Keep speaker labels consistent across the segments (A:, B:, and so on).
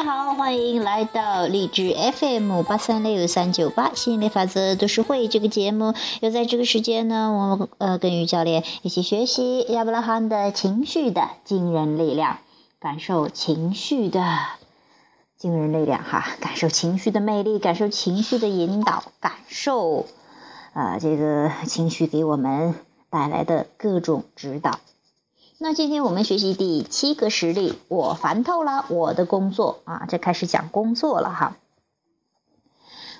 A: 大家好，欢迎来到励志 FM 八三六三九八吸引力法则读书会这个节目。又在这个时间呢，我们呃跟于教练一起学习亚伯拉罕的情绪的惊人力量，感受情绪的惊人力量哈，感受情绪的魅力，感受情绪的引导，感受啊这个情绪给我们带来的各种指导。那今天我们学习第七个实例，我烦透了我的工作啊，这开始讲工作了哈。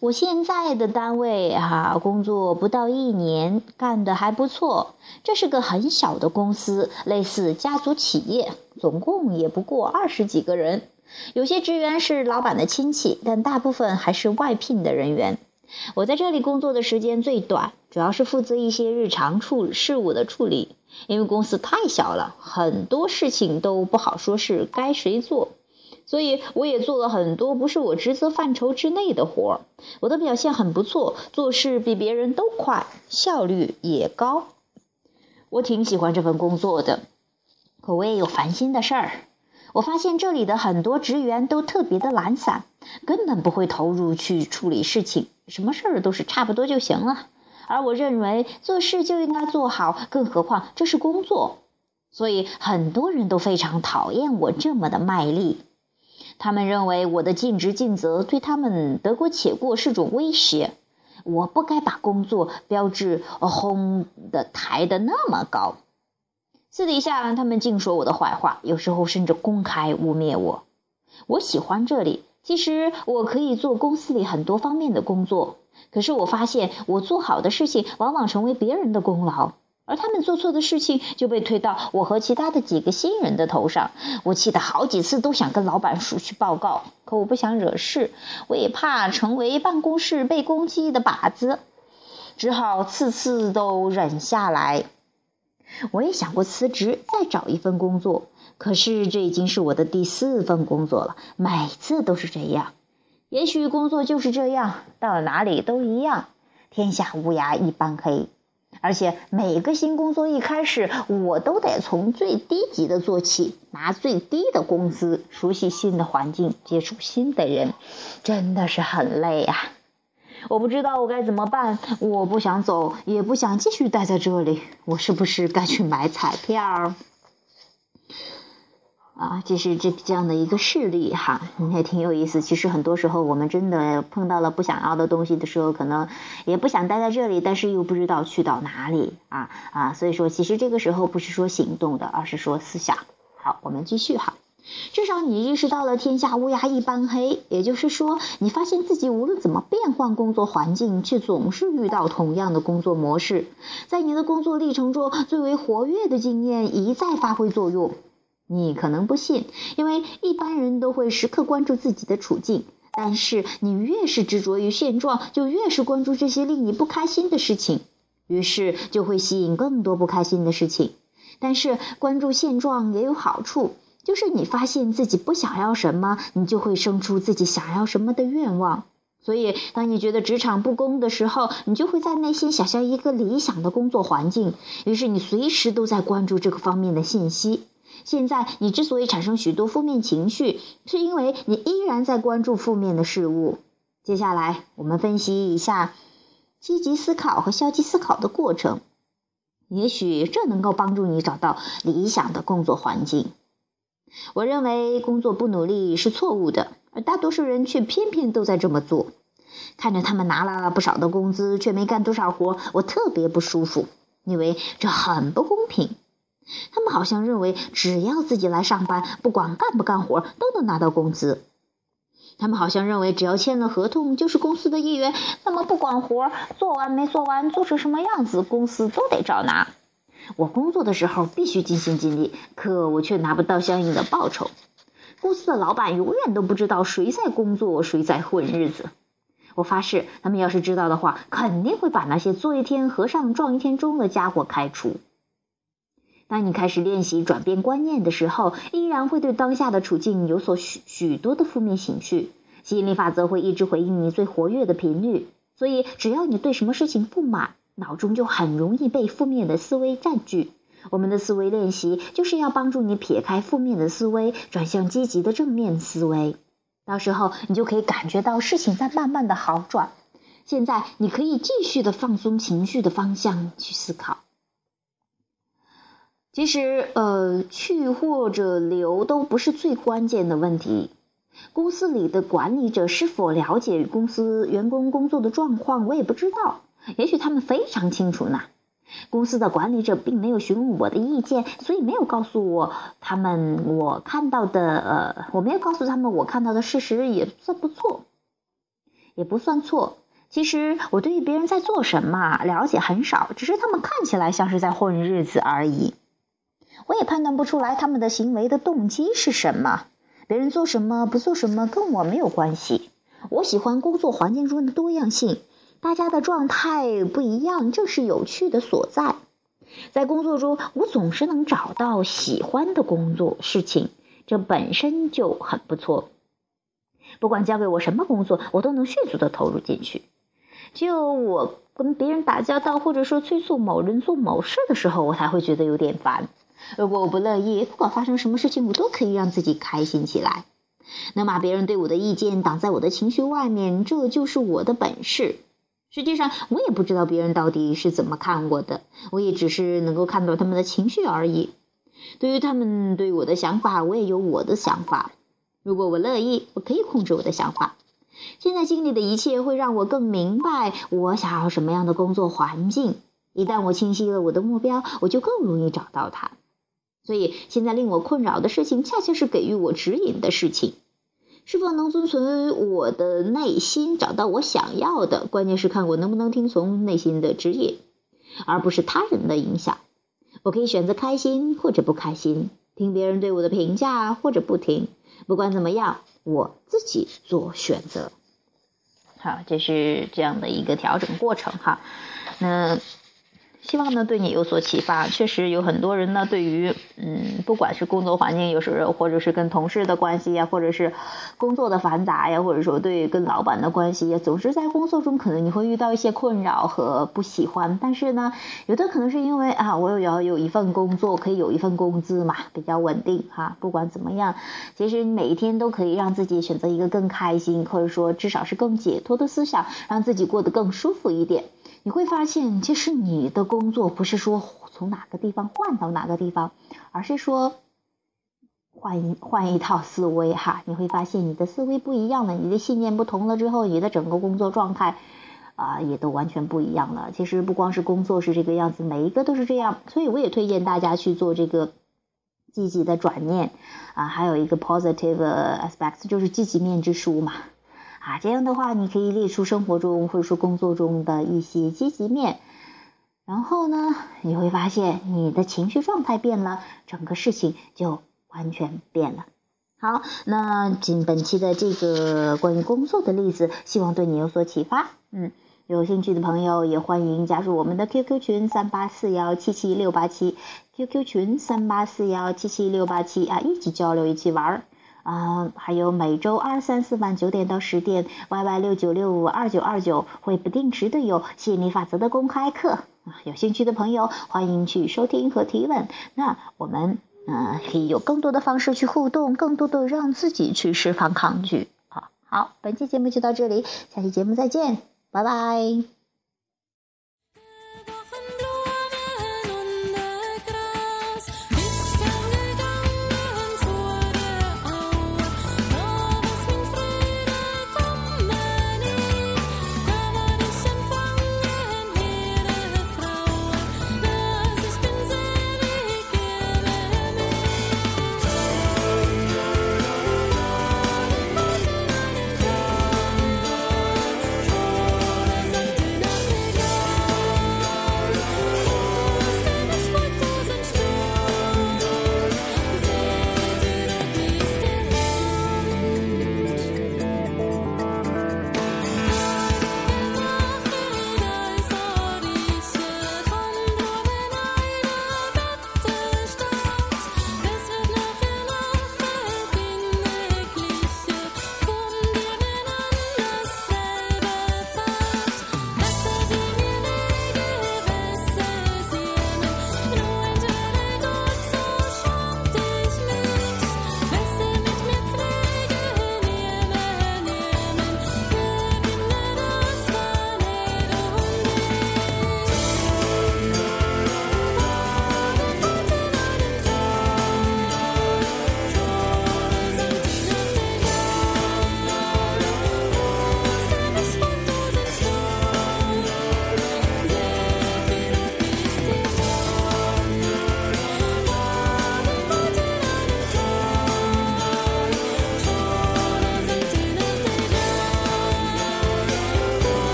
A: 我现在的单位哈，工作不到一年，干的还不错。这是个很小的公司，类似家族企业，总共也不过二十几个人。有些职员是老板的亲戚，但大部分还是外聘的人员。我在这里工作的时间最短，主要是负责一些日常处事务的处理。因为公司太小了，很多事情都不好说是该谁做，所以我也做了很多不是我职责范畴之内的活儿。我的表现很不错，做事比别人都快，效率也高。我挺喜欢这份工作的，可我也有烦心的事儿。我发现这里的很多职员都特别的懒散，根本不会投入去处理事情，什么事儿都是差不多就行了。而我认为做事就应该做好，更何况这是工作，所以很多人都非常讨厌我这么的卖力。他们认为我的尽职尽责对他们得过且过是种威胁。我不该把工作标志轰的抬得那么高。私底下他们净说我的坏话，有时候甚至公开污蔑我。我喜欢这里，其实我可以做公司里很多方面的工作。可是我发现，我做好的事情往往成为别人的功劳，而他们做错的事情就被推到我和其他的几个新人的头上。我气得好几次都想跟老板署去报告，可我不想惹事，我也怕成为办公室被攻击的靶子，只好次次都忍下来。我也想过辞职，再找一份工作，可是这已经是我的第四份工作了，每次都是这样。也许工作就是这样，到了哪里都一样，天下乌鸦一般黑。而且每个新工作一开始，我都得从最低级的做起，拿最低的工资，熟悉新的环境，接触新的人，真的是很累啊！我不知道我该怎么办，我不想走，也不想继续待在这里，我是不是该去买彩票？啊，这是这这样的一个事例哈，也挺有意思。其实很多时候，我们真的碰到了不想要的东西的时候，可能也不想待在这里，但是又不知道去到哪里啊啊！所以说，其实这个时候不是说行动的，而是说思想。好，我们继续哈。至少你意识到了天下乌鸦一般黑，也就是说，你发现自己无论怎么变换工作环境，却总是遇到同样的工作模式。在你的工作历程中，最为活跃的经验一再发挥作用。你可能不信，因为一般人都会时刻关注自己的处境。但是你越是执着于现状，就越是关注这些令你不开心的事情，于是就会吸引更多不开心的事情。但是关注现状也有好处，就是你发现自己不想要什么，你就会生出自己想要什么的愿望。所以，当你觉得职场不公的时候，你就会在内心想象一个理想的工作环境，于是你随时都在关注这个方面的信息。现在你之所以产生许多负面情绪，是因为你依然在关注负面的事物。接下来，我们分析一下积极思考和消极思考的过程，也许这能够帮助你找到理想的工作环境。我认为工作不努力是错误的，而大多数人却偏偏都在这么做。看着他们拿了不少的工资，却没干多少活，我特别不舒服，因为这很不公平。他们好像认为，只要自己来上班，不管干不干活，都能拿到工资。他们好像认为，只要签了合同，就是公司的一员，那么不管活做完没做完，做成什么样子，公司都得照拿。我工作的时候必须尽心尽力，可我却拿不到相应的报酬。公司的老板永远都不知道谁在工作，谁在混日子。我发誓，他们要是知道的话，肯定会把那些做一天和尚撞一天钟的家伙开除。当你开始练习转变观念的时候，依然会对当下的处境有所许许多的负面情绪。吸引力法则会一直回应你最活跃的频率，所以只要你对什么事情不满，脑中就很容易被负面的思维占据。我们的思维练习就是要帮助你撇开负面的思维，转向积极的正面思维。到时候你就可以感觉到事情在慢慢的好转。现在你可以继续的放松情绪的方向去思考。其实，呃，去或者留都不是最关键的问题。公司里的管理者是否了解公司员工工作的状况，我也不知道。也许他们非常清楚呢。公司的管理者并没有询问我的意见，所以没有告诉我他们我看到的，呃，我没有告诉他们我看到的事实也算不错，也不算错。其实我对于别人在做什么了解很少，只是他们看起来像是在混日子而已。我也判断不出来他们的行为的动机是什么。别人做什么不做什么跟我没有关系。我喜欢工作环境中的多样性，大家的状态不一样，正是有趣的所在。在工作中，我总是能找到喜欢的工作事情，这本身就很不错。不管交给我什么工作，我都能迅速的投入进去。只有我跟别人打交道，或者说催促某人做某事的时候，我才会觉得有点烦。如果我不乐意，不管发生什么事情，我都可以让自己开心起来。能把别人对我的意见挡在我的情绪外面，这就是我的本事。实际上，我也不知道别人到底是怎么看我的，我也只是能够看到他们的情绪而已。对于他们对我的想法，我也有我的想法。如果我乐意，我可以控制我的想法。现在经历的一切会让我更明白我想要什么样的工作环境。一旦我清晰了我的目标，我就更容易找到它。所以现在令我困扰的事情，恰恰是给予我指引的事情。是否能遵从我的内心，找到我想要的？关键是看我能不能听从内心的指引，而不是他人的影响。我可以选择开心或者不开心，听别人对我的评价或者不听。不管怎么样。我自己做选择，好，这是这样的一个调整过程哈，那。希望呢对你有所启发。确实有很多人呢，对于嗯，不管是工作环境有时候，或者是跟同事的关系呀，或者是工作的繁杂呀，或者说对跟老板的关系呀，总是在工作中可能你会遇到一些困扰和不喜欢。但是呢，有的可能是因为啊，我有要有一份工作，可以有一份工资嘛，比较稳定哈。不管怎么样，其实每一天都可以让自己选择一个更开心，或者说至少是更解脱的思想，让自己过得更舒服一点。你会发现，其实你的工作不是说从哪个地方换到哪个地方，而是说换一换一套思维哈。你会发现你的思维不一样了，你的信念不同了之后，你的整个工作状态啊也都完全不一样了。其实不光是工作是这个样子，每一个都是这样。所以我也推荐大家去做这个积极的转念啊，还有一个 positive aspects，就是积极面之书嘛。啊，这样的话，你可以列出生活中或者说工作中的一些积极面，然后呢，你会发现你的情绪状态变了，整个事情就完全变了。好，那今本期的这个关于工作的例子，希望对你有所启发。嗯，有兴趣的朋友也欢迎加入我们的 QQ 群三八四幺七七六八七，QQ 群三八四幺七七六八七啊，一起交流，一起玩儿。啊，还有每周二、三、四晚九点到十点，Y Y 六九六五二九二九会不定时的有吸引力法则的公开课啊，有兴趣的朋友欢迎去收听和提问。那我们呃可以有更多的方式去互动，更多的让自己去释放抗拒。好，好，本期节目就到这里，下期节目再见，拜拜。